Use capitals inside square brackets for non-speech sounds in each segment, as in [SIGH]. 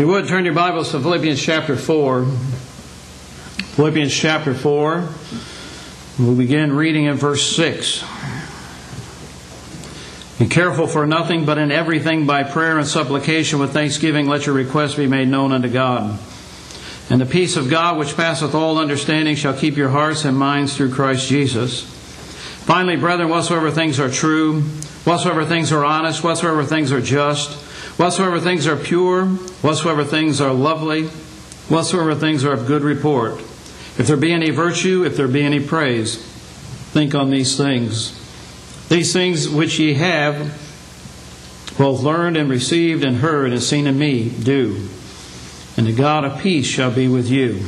you would, turn your Bibles to Philippians chapter 4. Philippians chapter 4. We'll begin reading in verse 6. Be careful for nothing, but in everything by prayer and supplication with thanksgiving let your requests be made known unto God. And the peace of God, which passeth all understanding, shall keep your hearts and minds through Christ Jesus. Finally, brethren, whatsoever things are true, whatsoever things are honest, whatsoever things are just, whatsoever things are pure, whatsoever things are lovely, whatsoever things are of good report, if there be any virtue, if there be any praise, think on these things. These things which ye have both learned and received and heard and seen in me, do. And the God of peace shall be with you.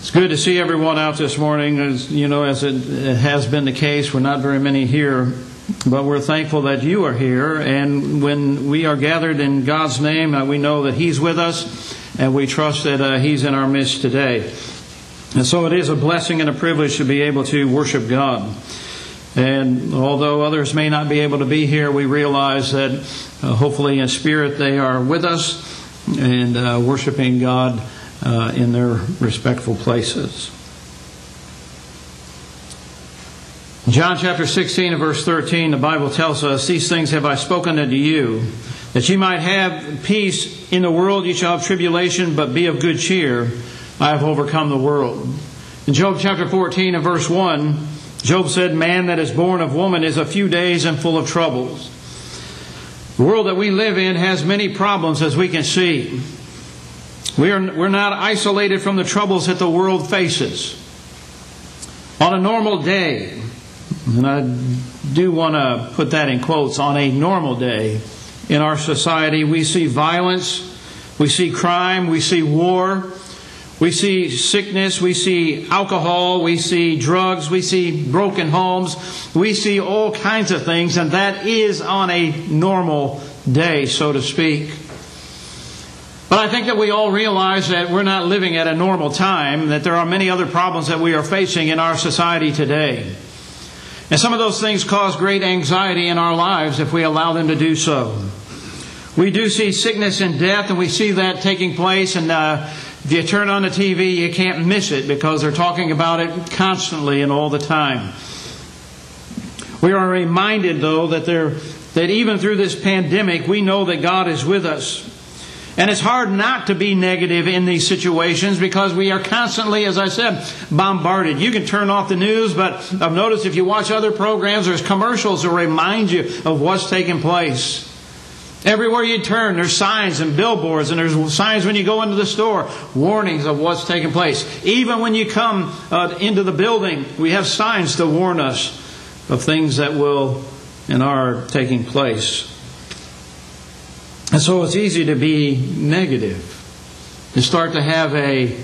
It's good to see everyone out this morning. As you know, as it has been the case, we're not very many here, but we're thankful that you are here. And when we are gathered in God's name, uh, we know that He's with us, and we trust that uh, He's in our midst today. And so it is a blessing and a privilege to be able to worship God. And although others may not be able to be here, we realize that uh, hopefully in spirit they are with us and uh, worshiping God uh, in their respectful places. John chapter 16 and verse 13, the Bible tells us, These things have I spoken unto you, that ye might have peace in the world, ye shall have tribulation, but be of good cheer. I have overcome the world. In Job chapter 14 and verse 1, Job said, Man that is born of woman is a few days and full of troubles. The world that we live in has many problems, as we can see. We are, we're not isolated from the troubles that the world faces. On a normal day, and I do want to put that in quotes, on a normal day in our society, we see violence, we see crime, we see war, we see sickness, we see alcohol, we see drugs, we see broken homes, we see all kinds of things, and that is on a normal day, so to speak. But I think that we all realize that we're not living at a normal time, that there are many other problems that we are facing in our society today. And some of those things cause great anxiety in our lives if we allow them to do so. We do see sickness and death, and we see that taking place, and uh, if you turn on the TV, you can't miss it because they're talking about it constantly and all the time. We are reminded, though, that, there, that even through this pandemic, we know that God is with us. And it's hard not to be negative in these situations because we are constantly, as I said, bombarded. You can turn off the news, but I've noticed if you watch other programs, there's commercials that remind you of what's taking place. Everywhere you turn, there's signs and billboards, and there's signs when you go into the store, warnings of what's taking place. Even when you come uh, into the building, we have signs to warn us of things that will and are taking place. And so it's easy to be negative, to start to have a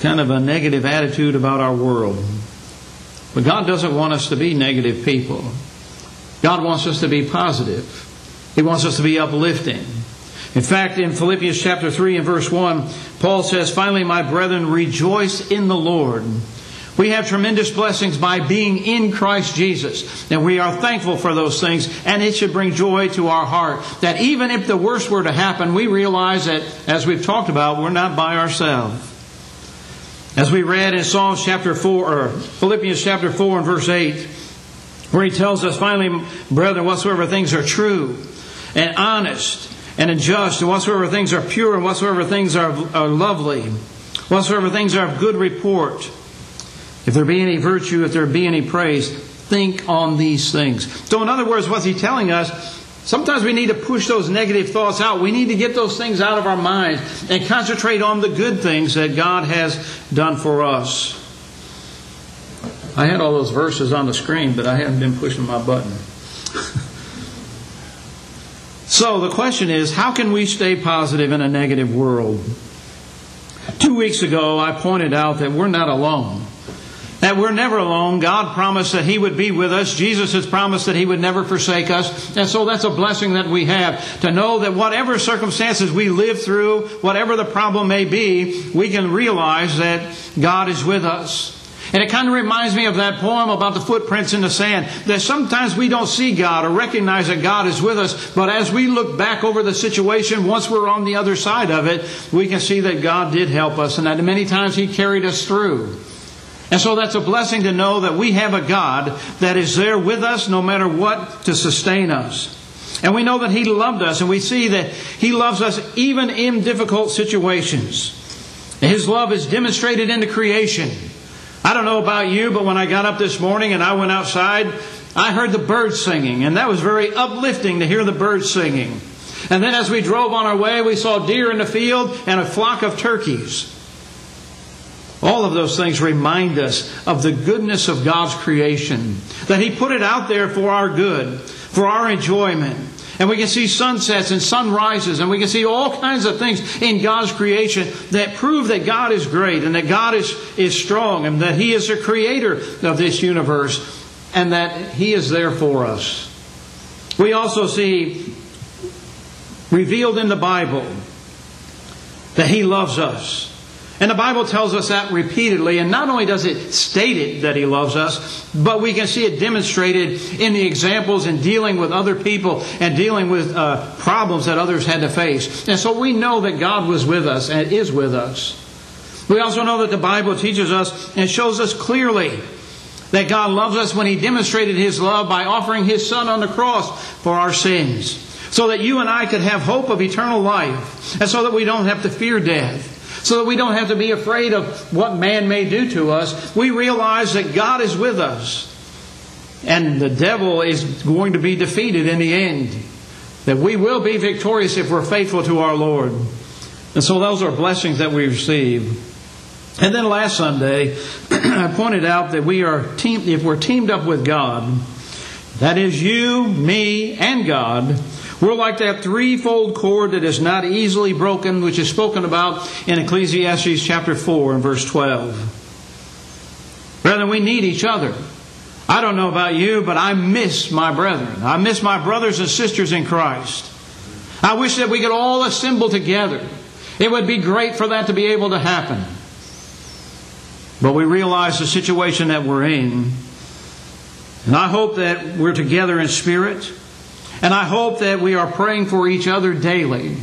kind of a negative attitude about our world. But God doesn't want us to be negative people. God wants us to be positive. He wants us to be uplifting. In fact, in Philippians chapter 3 and verse 1, Paul says, Finally, my brethren, rejoice in the Lord. We have tremendous blessings by being in Christ Jesus. And we are thankful for those things. And it should bring joy to our heart that even if the worst were to happen, we realize that, as we've talked about, we're not by ourselves. As we read in Psalms chapter 4, or Philippians chapter 4 and verse 8, where he tells us, finally, brethren, whatsoever things are true, and honest and just, and whatsoever things are pure, and whatsoever things are, are lovely, whatsoever things are of good report, if there be any virtue, if there be any praise, think on these things. So, in other words, what's he telling us? Sometimes we need to push those negative thoughts out. We need to get those things out of our minds and concentrate on the good things that God has done for us. I had all those verses on the screen, but I haven't been pushing my button. [LAUGHS] So the question is how can we stay positive in a negative world? Two weeks ago, I pointed out that we're not alone. That we're never alone. God promised that He would be with us. Jesus has promised that He would never forsake us. And so that's a blessing that we have to know that whatever circumstances we live through, whatever the problem may be, we can realize that God is with us. And it kind of reminds me of that poem about the footprints in the sand. That sometimes we don't see God or recognize that God is with us, but as we look back over the situation, once we're on the other side of it, we can see that God did help us and that many times He carried us through. And so that's a blessing to know that we have a God that is there with us no matter what to sustain us. And we know that He loved us, and we see that He loves us even in difficult situations. His love is demonstrated in the creation. I don't know about you, but when I got up this morning and I went outside, I heard the birds singing, and that was very uplifting to hear the birds singing. And then as we drove on our way, we saw deer in the field and a flock of turkeys. All of those things remind us of the goodness of God's creation, that He put it out there for our good, for our enjoyment. And we can see sunsets and sunrises, and we can see all kinds of things in God's creation that prove that God is great and that God is, is strong and that He is the creator of this universe and that He is there for us. We also see revealed in the Bible that He loves us. And the Bible tells us that repeatedly, and not only does it state it that He loves us, but we can see it demonstrated in the examples in dealing with other people and dealing with uh, problems that others had to face. And so we know that God was with us and is with us. We also know that the Bible teaches us and shows us clearly that God loves us when He demonstrated His love by offering His Son on the cross for our sins, so that you and I could have hope of eternal life, and so that we don't have to fear death so that we don't have to be afraid of what man may do to us. We realize that God is with us and the devil is going to be defeated in the end. That we will be victorious if we're faithful to our Lord. And so those are blessings that we receive. And then last Sunday, [CLEARS THROAT] I pointed out that we are team, if we're teamed up with God, that is you, me, and God, we're like that threefold cord that is not easily broken, which is spoken about in Ecclesiastes chapter 4 and verse 12. Brethren, we need each other. I don't know about you, but I miss my brethren. I miss my brothers and sisters in Christ. I wish that we could all assemble together. It would be great for that to be able to happen. But we realize the situation that we're in. And I hope that we're together in spirit. And I hope that we are praying for each other daily.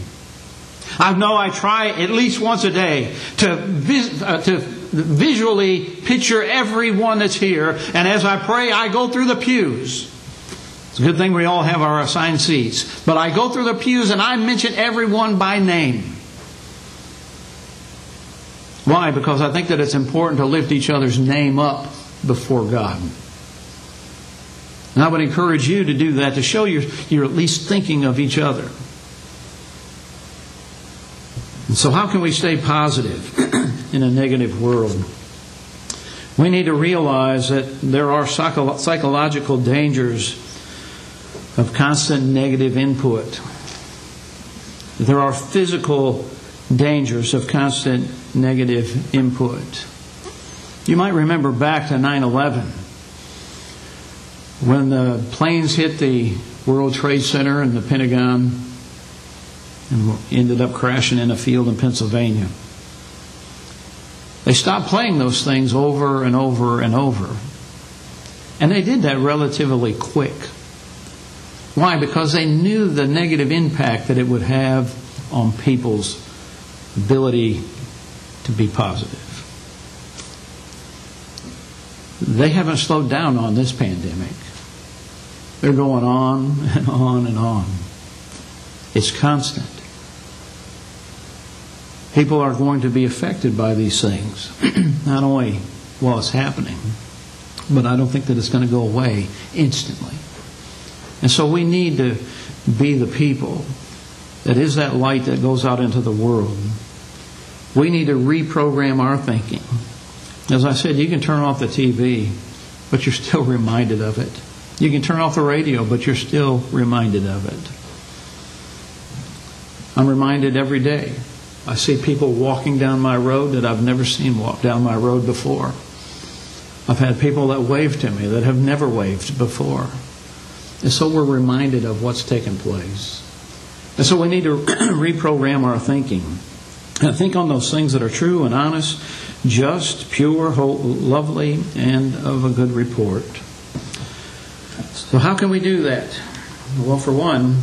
I know I try at least once a day to, vis- uh, to visually picture everyone that's here. And as I pray, I go through the pews. It's a good thing we all have our assigned seats. But I go through the pews and I mention everyone by name. Why? Because I think that it's important to lift each other's name up before God. And I would encourage you to do that, to show you're, you're at least thinking of each other. And so, how can we stay positive [CLEARS THROAT] in a negative world? We need to realize that there are psycho- psychological dangers of constant negative input. There are physical dangers of constant negative input. You might remember back to 9 11 when the planes hit the World Trade Center and the Pentagon and ended up crashing in a field in Pennsylvania. They stopped playing those things over and over and over. And they did that relatively quick. Why? Because they knew the negative impact that it would have on people's ability to be positive. They haven't slowed down on this pandemic. They're going on and on and on. It's constant. People are going to be affected by these things, [CLEARS THROAT] not only while it's happening, but I don't think that it's going to go away instantly. And so we need to be the people that is that light that goes out into the world. We need to reprogram our thinking. As I said, you can turn off the TV, but you're still [LAUGHS] reminded of it. You can turn off the radio, but you're still reminded of it. I'm reminded every day. I see people walking down my road that I've never seen walk down my road before. I've had people that wave to me that have never waved before. And so we're reminded of what's taken place. And so we need to [CLEARS THROAT] reprogram our thinking. And think on those things that are true and honest, just, pure, lovely, and of a good report. So, how can we do that? Well, for one,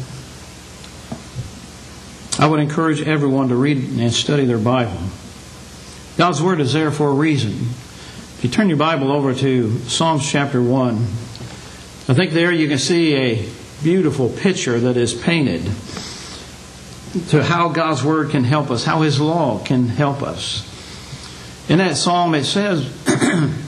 I would encourage everyone to read and study their Bible. God's Word is there for a reason. If you turn your Bible over to Psalms chapter 1, I think there you can see a beautiful picture that is painted to how God's Word can help us, how His law can help us. In that psalm it says, [CLEARS THROAT]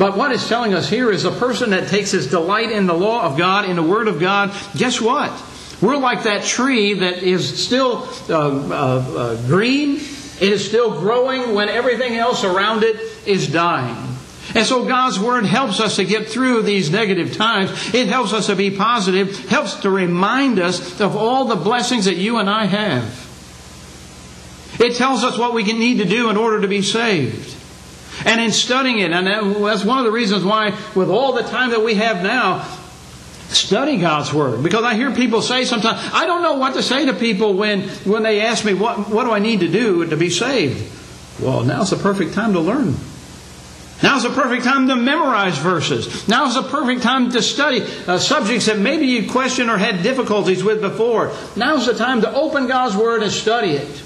But what it's telling us here is a person that takes his delight in the law of God, in the Word of God, guess what? We're like that tree that is still uh, uh, uh, green, it is still growing when everything else around it is dying. And so God's Word helps us to get through these negative times. It helps us to be positive, helps to remind us of all the blessings that you and I have. It tells us what we need to do in order to be saved. And in studying it, and that's one of the reasons why, with all the time that we have now, study God's Word. Because I hear people say sometimes, I don't know what to say to people when, when they ask me, what, what do I need to do to be saved? Well, now's the perfect time to learn. Now's the perfect time to memorize verses. Now's the perfect time to study uh, subjects that maybe you questioned or had difficulties with before. Now's the time to open God's Word and study it.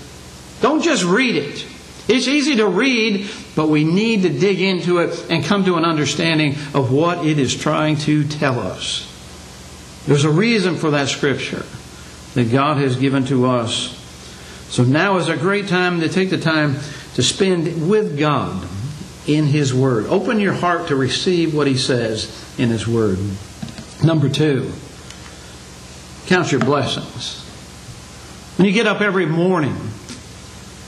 Don't just read it. It's easy to read, but we need to dig into it and come to an understanding of what it is trying to tell us. There's a reason for that scripture that God has given to us. So now is a great time to take the time to spend with God in His Word. Open your heart to receive what He says in His Word. Number two, count your blessings. When you get up every morning,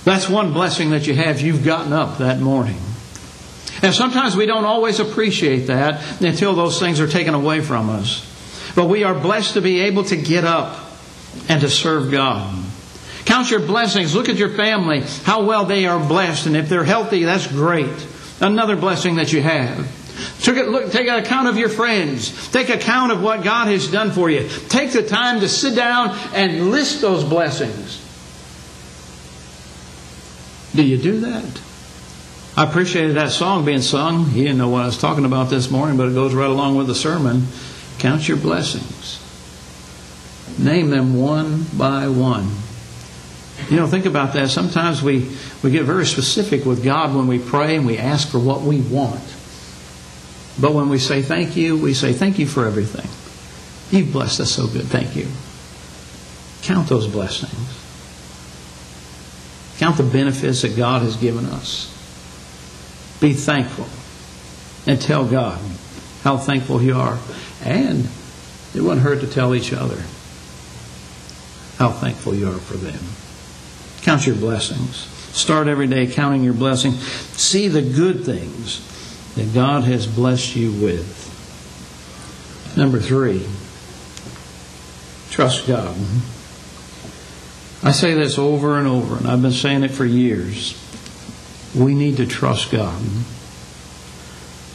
that's one blessing that you have. You've gotten up that morning. And sometimes we don't always appreciate that until those things are taken away from us. But we are blessed to be able to get up and to serve God. Count your blessings. Look at your family, how well they are blessed. And if they're healthy, that's great. Another blessing that you have. Take, a, look, take account of your friends. Take account of what God has done for you. Take the time to sit down and list those blessings. Do you do that? I appreciated that song being sung. He didn't know what I was talking about this morning, but it goes right along with the sermon. Count your blessings. Name them one by one. You know, think about that. Sometimes we, we get very specific with God when we pray and we ask for what we want. But when we say thank you, we say thank you for everything. You've blessed us so good. Thank you. Count those blessings. Count the benefits that God has given us. Be thankful and tell God how thankful you are. And it wouldn't hurt to tell each other how thankful you are for them. Count your blessings. Start every day counting your blessings. See the good things that God has blessed you with. Number three, trust God. I say this over and over, and I've been saying it for years. We need to trust God.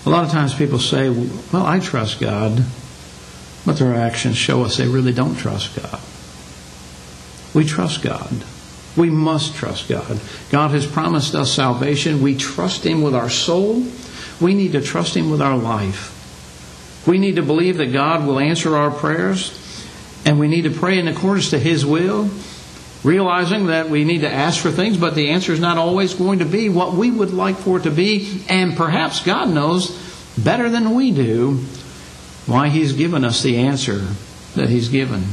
A lot of times people say, Well, I trust God, but their actions show us they really don't trust God. We trust God. We must trust God. God has promised us salvation. We trust Him with our soul. We need to trust Him with our life. We need to believe that God will answer our prayers, and we need to pray in accordance to His will realizing that we need to ask for things, but the answer is not always going to be what we would like for it to be, and perhaps God knows better than we do why He's given us the answer that He's given.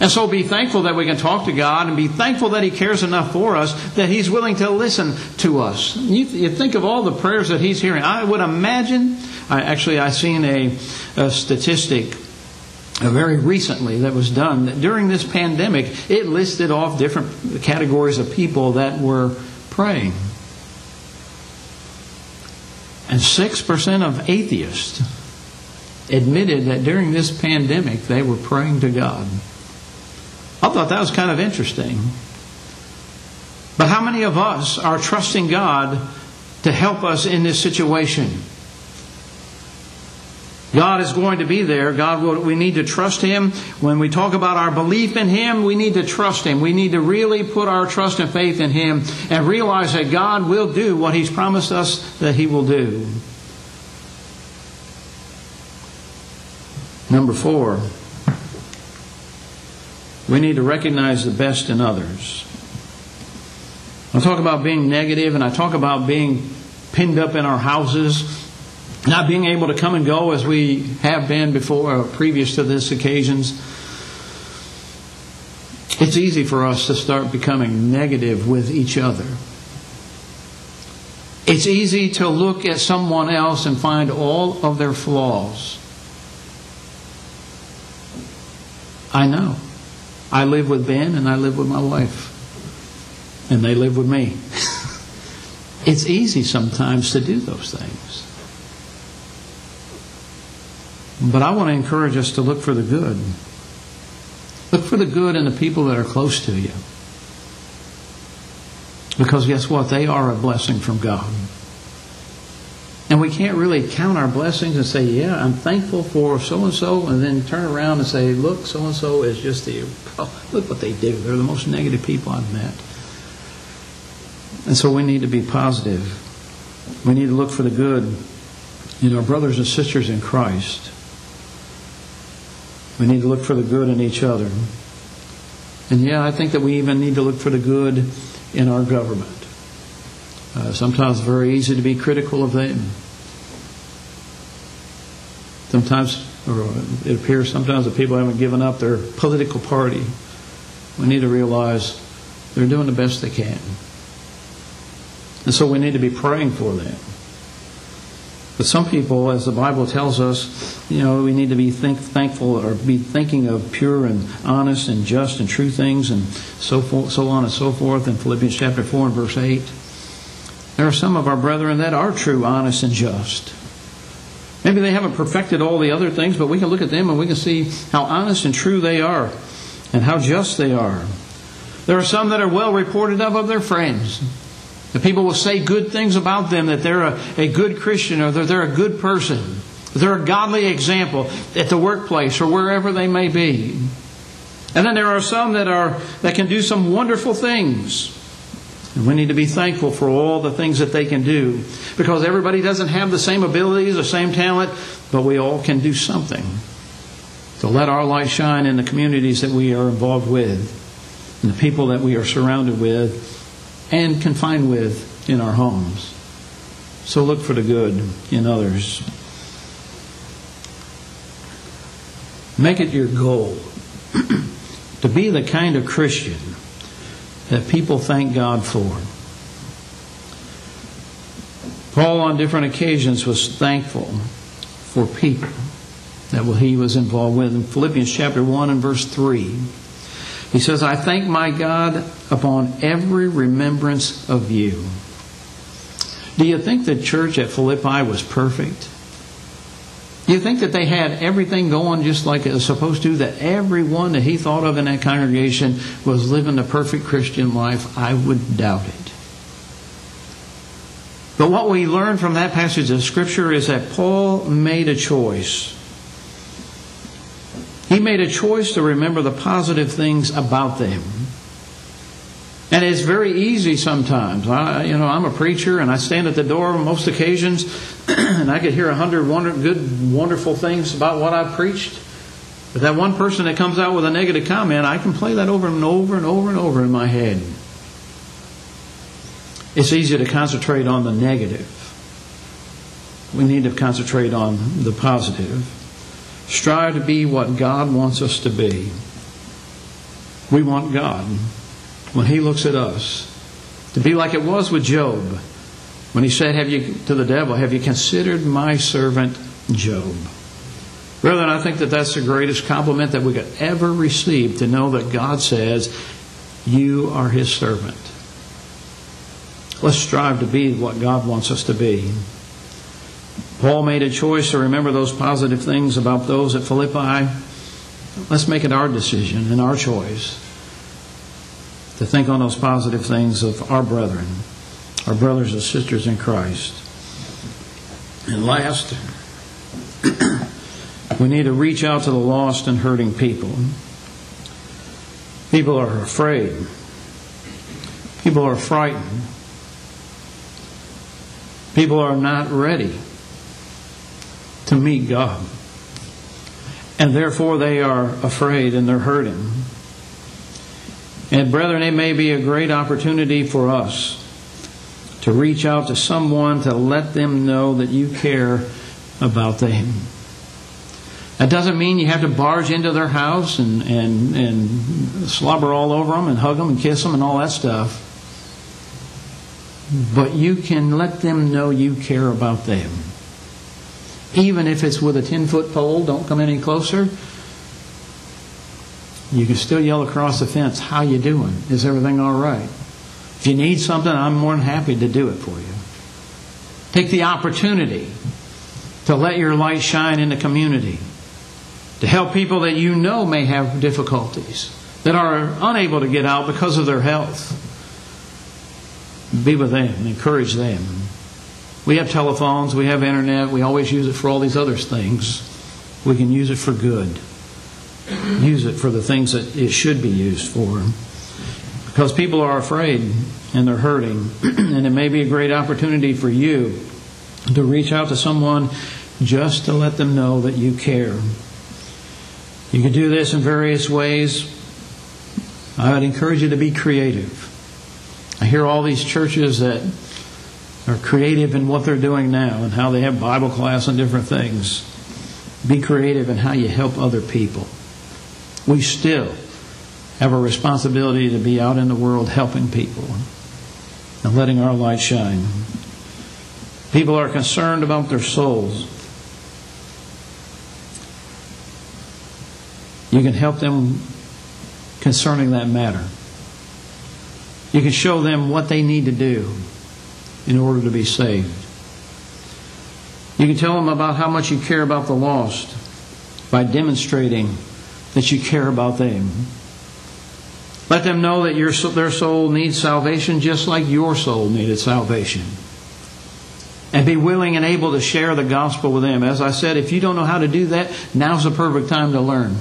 And so be thankful that we can talk to God and be thankful that He cares enough for us that He's willing to listen to us. You, you think of all the prayers that He's hearing. I would imagine, I, actually, I've seen a, a statistic very recently that was done that during this pandemic. It listed off different categories of people that were praying. And 6% of atheists admitted that during this pandemic they were praying to God. I thought that was kind of interesting. But how many of us are trusting God to help us in this situation? God is going to be there. God will, we need to trust Him. When we talk about our belief in Him, we need to trust Him. We need to really put our trust and faith in Him and realize that God will do what He's promised us that He will do. Number four, we need to recognize the best in others. I talk about being negative and I talk about being pinned up in our houses, not being able to come and go as we have been before, or previous to this occasions. It's easy for us to start becoming negative with each other. It's easy to look at someone else and find all of their flaws. I know. I live with Ben and I live with my wife. And they live with me. [LAUGHS] it's easy sometimes to do those things. But I want to encourage us to look for the good. Look for the good in the people that are close to you. Because guess what? They are a blessing from God. And we can't really count our blessings and say, yeah, I'm thankful for so and so, and then turn around and say, look, so and so is just the, oh, look what they do. They're the most negative people I've met. And so we need to be positive. We need to look for the good in our brothers and sisters in Christ. We need to look for the good in each other. And yeah, I think that we even need to look for the good in our government. Uh, sometimes it's very easy to be critical of them. Sometimes, or it appears sometimes that people haven't given up their political party. We need to realize they're doing the best they can. And so we need to be praying for them. But some people, as the Bible tells us, you know, we need to be think, thankful or be thinking of pure and honest and just and true things and so forth, so on and so forth in Philippians chapter 4 and verse 8. There are some of our brethren that are true, honest, and just. Maybe they haven't perfected all the other things, but we can look at them and we can see how honest and true they are and how just they are. There are some that are well reported of of their friends. The people will say good things about them, that they're a, a good Christian or that they're a good person. They're a godly example at the workplace or wherever they may be. And then there are some that are that can do some wonderful things. And we need to be thankful for all the things that they can do because everybody doesn't have the same abilities, the same talent, but we all can do something to let our light shine in the communities that we are involved with and the people that we are surrounded with and confined with in our homes. So look for the good in others. Make it your goal [CLEARS THROAT] to be the kind of Christian that people thank God for. Paul, on different occasions, was thankful for people that he was involved with. In Philippians chapter 1 and verse 3, he says, I thank my God upon every remembrance of you. Do you think the church at Philippi was perfect? Do you think that they had everything going just like it was supposed to? That everyone that he thought of in that congregation was living the perfect Christian life? I would doubt it. But what we learn from that passage of Scripture is that Paul made a choice. Made a choice to remember the positive things about them. And it's very easy sometimes. I, you know, I'm a preacher and I stand at the door most occasions [CLEARS THROAT] and I could hear a hundred wonder, good, wonderful things about what I've preached. But that one person that comes out with a negative comment, I can play that over and over and over and over in my head. It's easy to concentrate on the negative. We need to concentrate on the positive. Strive to be what God wants us to be. We want God when he looks at us to be like it was with Job when he said have you to the devil have you considered my servant Job Brethren, I think that that's the greatest compliment that we could ever receive to know that God says, You are His servant. Let's strive to be what God wants us to be. Paul made a choice to remember those positive things about those at Philippi. Let's make it our decision and our choice to think on those positive things of our brethren, our brothers and sisters in Christ. And last, [CLEARS THROAT] we need to reach out to the lost and hurting people. People are afraid. People are frightened. People are not ready to meet God. And therefore they are afraid and they're hurting. And brethren, it may be a great opportunity for us to reach out to someone to let them know that you care about them. That doesn't mean you have to barge into their house and, and, and slobber all over them and hug them and kiss them and all that stuff. But you can let them know you care about them. Even if it's with a 10 foot pole, don't come any closer. You can still yell across the fence, how you doing? Is everything all right? If you need something, I'm more than happy to do it for you. Take the opportunity to let your light shine in the community, to help people that you know may have difficulties, that are unable to get out because of their health. Be with them, encourage them. We have telephones, we have internet, we always use it for all these other things. We can use it for good. Use it for the things that it should be used for. Because people are afraid and they're hurting. [CLEARS THROAT] and it may be a great opportunity for you to reach out to someone just to let them know that you care. You can do this in various ways. I would encourage you to be creative. I hear all these churches that are creative in what they're doing now and how they have Bible class and different things. Be creative in how you help other people. We still have a responsibility to be out in the world helping people and letting our light shine. People are concerned about their souls. You can help them concerning that matter. You can show them what they need to do in order to be saved. You can tell them about how much you care about the lost by demonstrating that you care about them. Let them know that your, their soul needs salvation just like your soul needed salvation. And be willing and able to share the gospel with them. As I said, if you don't know how to do that, now's the perfect time to learn.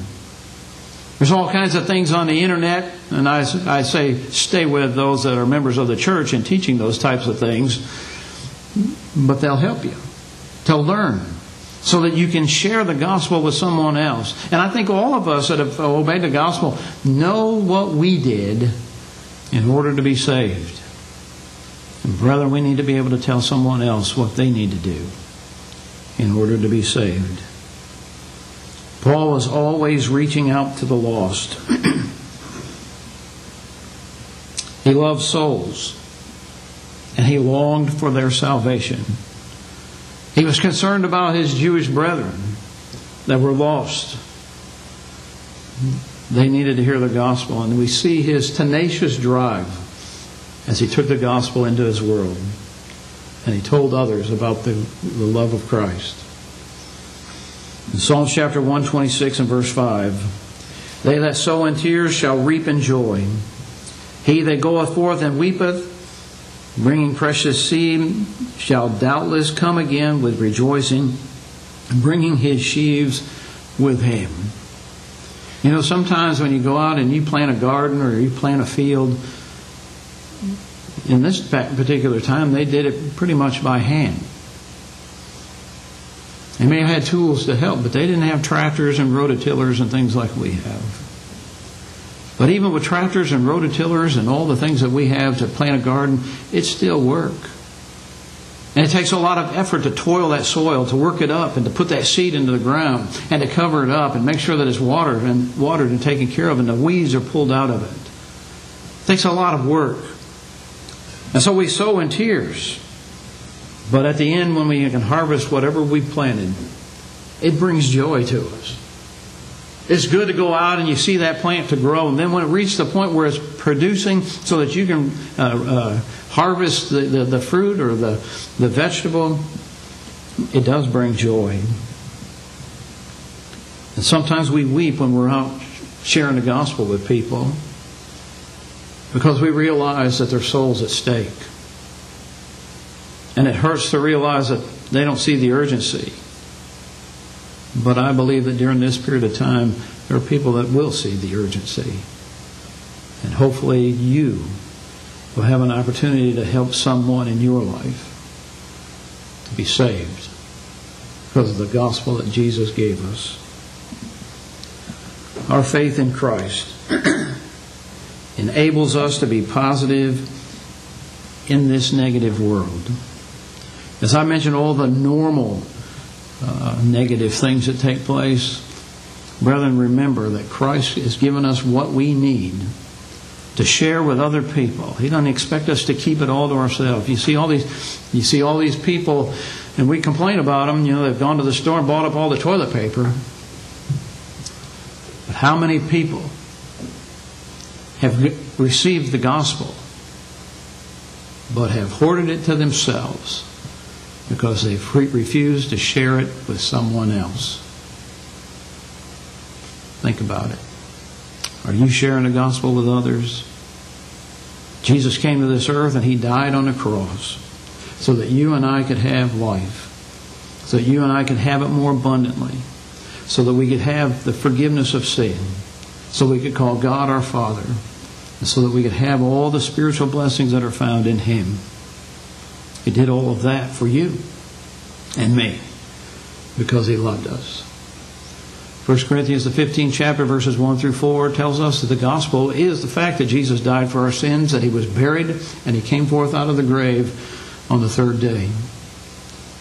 There's all kinds of things on the internet, and I, I say stay with those that are members of the church and teaching those types of things, but they'll help you to learn so that you can share the gospel with someone else. And I think all of us that have obeyed the gospel know what we did in order to be saved. And brother, we need to be able to tell someone else what they need to do in order to be saved. Paul was always reaching out to the lost. [CLEARS THROAT] he loved souls, and he longed for their salvation. He was concerned about his Jewish brethren that were lost. They needed to hear the gospel, and we see his tenacious drive as he took the gospel into his world and he told others about the, the love of Christ. Psalms chapter 126 and verse 5, they that sow in tears shall reap in joy. He that goeth forth and weepeth, bringing precious seed, shall doubtless come again with rejoicing, bringing his sheaves with him. You know, sometimes when you go out and you plant a garden or you plant a field, in this particular time, they did it pretty much by hand. They may have had tools to help, but they didn't have tractors and rototillers and things like we have. But even with tractors and rototillers and all the things that we have to plant a garden, it's still work. And it takes a lot of effort to toil that soil, to work it up, and to put that seed into the ground, and to cover it up, and make sure that it's watered and watered and taken care of, and the weeds are pulled out of it. It takes a lot of work. And so we sow in tears. But at the end, when we can harvest whatever we planted, it brings joy to us. It's good to go out and you see that plant to grow. And then when it reaches the point where it's producing so that you can uh, uh, harvest the, the, the fruit or the, the vegetable, it does bring joy. And sometimes we weep when we're out sharing the gospel with people because we realize that their soul's at stake. And it hurts to realize that they don't see the urgency. But I believe that during this period of time, there are people that will see the urgency. And hopefully, you will have an opportunity to help someone in your life to be saved because of the gospel that Jesus gave us. Our faith in Christ [CLEARS THROAT] enables us to be positive in this negative world. As I mentioned, all the normal uh, negative things that take place, brethren, remember that Christ has given us what we need to share with other people. He doesn't expect us to keep it all to ourselves. You see all these, you see all these people, and we complain about them. You know, they've gone to the store and bought up all the toilet paper. But how many people have received the gospel, but have hoarded it to themselves because they've refused to share it with someone else? Think about it. Are you sharing the gospel with others? Jesus came to this earth and he died on the cross so that you and I could have life, so that you and I could have it more abundantly, so that we could have the forgiveness of sin, so we could call God our Father, and so that we could have all the spiritual blessings that are found in him. He did all of that for you and me because he loved us. 1 Corinthians, the 15th chapter, verses 1 through 4, tells us that the gospel is the fact that Jesus died for our sins, that he was buried, and he came forth out of the grave on the third day.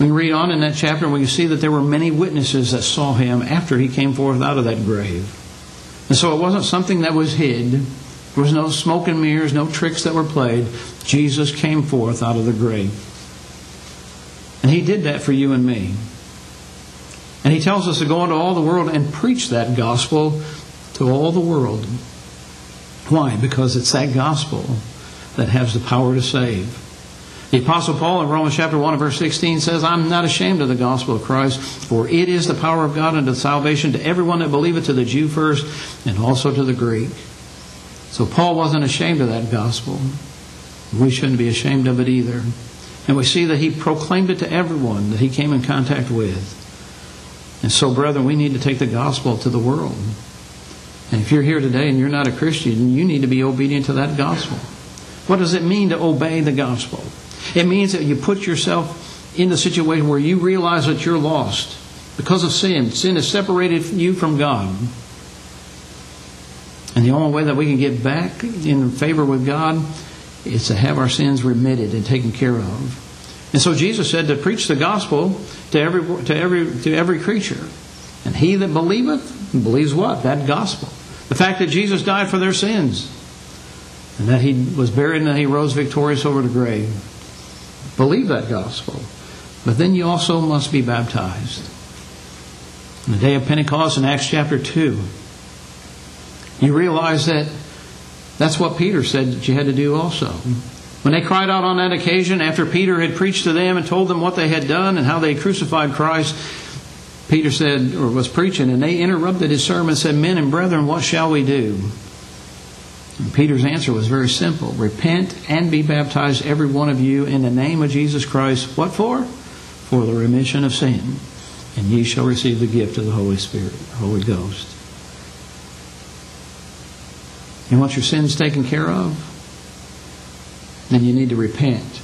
We read on in that chapter and we can see that there were many witnesses that saw him after he came forth out of that grave. And so it wasn't something that was hid. There was no smoke and mirrors, no tricks that were played. Jesus came forth out of the grave. And he did that for you and me. And he tells us to go into all the world and preach that gospel to all the world. Why? Because it's that gospel that has the power to save. The Apostle Paul in Romans chapter 1 and verse 16 says, I'm not ashamed of the gospel of Christ, for it is the power of God unto salvation to everyone that believeth, to the Jew first, and also to the Greek. So Paul wasn't ashamed of that gospel. We shouldn't be ashamed of it either. And we see that he proclaimed it to everyone that he came in contact with. And so, brethren, we need to take the gospel to the world. And if you're here today and you're not a Christian, you need to be obedient to that gospel. What does it mean to obey the gospel? It means that you put yourself in the situation where you realize that you're lost because of sin. Sin has separated you from God. And the only way that we can get back in favor with God is to have our sins remitted and taken care of. And so Jesus said to preach the gospel to every, to every, to every creature. And he that believeth, believes what? That gospel. The fact that Jesus died for their sins. And that he was buried and that he rose victorious over the grave. Believe that gospel. But then you also must be baptized. On the day of Pentecost in Acts chapter 2, you realize that that's what Peter said that you had to do also. When they cried out on that occasion, after Peter had preached to them and told them what they had done and how they crucified Christ, Peter said, or was preaching, and they interrupted his sermon and said, Men and brethren, what shall we do? And Peter's answer was very simple Repent and be baptized, every one of you, in the name of Jesus Christ. What for? For the remission of sin. And ye shall receive the gift of the Holy Spirit, Holy Ghost. You want your sins taken care of? then you need to repent.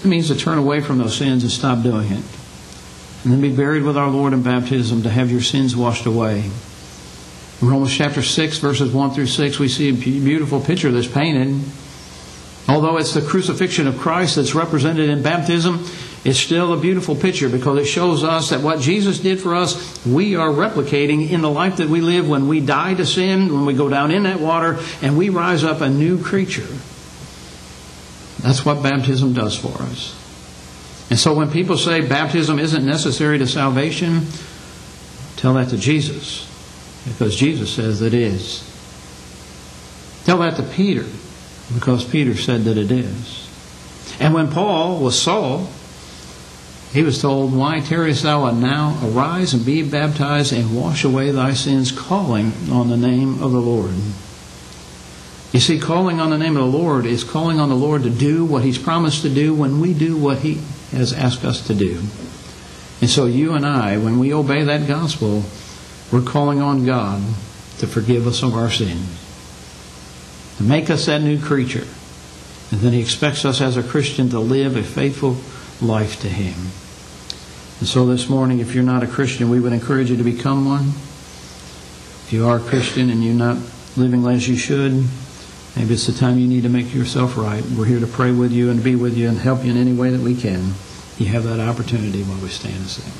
It means to turn away from those sins and stop doing it. And then be buried with our Lord in baptism to have your sins washed away. In Romans chapter 6, verses 1 through 6, we see a beautiful picture that's painted. Although it's the crucifixion of Christ that's represented in baptism, it's still a beautiful picture because it shows us that what Jesus did for us, we are replicating in the life that we live when we die to sin, when we go down in that water, and we rise up a new creature. That's what baptism does for us. And so when people say baptism isn't necessary to salvation, tell that to Jesus. because Jesus says it is. Tell that to Peter because Peter said that it is. And when Paul was Saul, he was told, Why tarriest thou now? Arise and be baptized and wash away thy sins, calling on the name of the Lord. You see, calling on the name of the Lord is calling on the Lord to do what He's promised to do when we do what He has asked us to do. And so you and I, when we obey that gospel, we're calling on God to forgive us of our sins, to make us that new creature. And then He expects us as a Christian to live a faithful life to Him. And so this morning, if you're not a Christian, we would encourage you to become one. If you are a Christian and you're not living as you should, maybe it's the time you need to make yourself right. We're here to pray with you and be with you and help you in any way that we can. You have that opportunity while we stand and sing.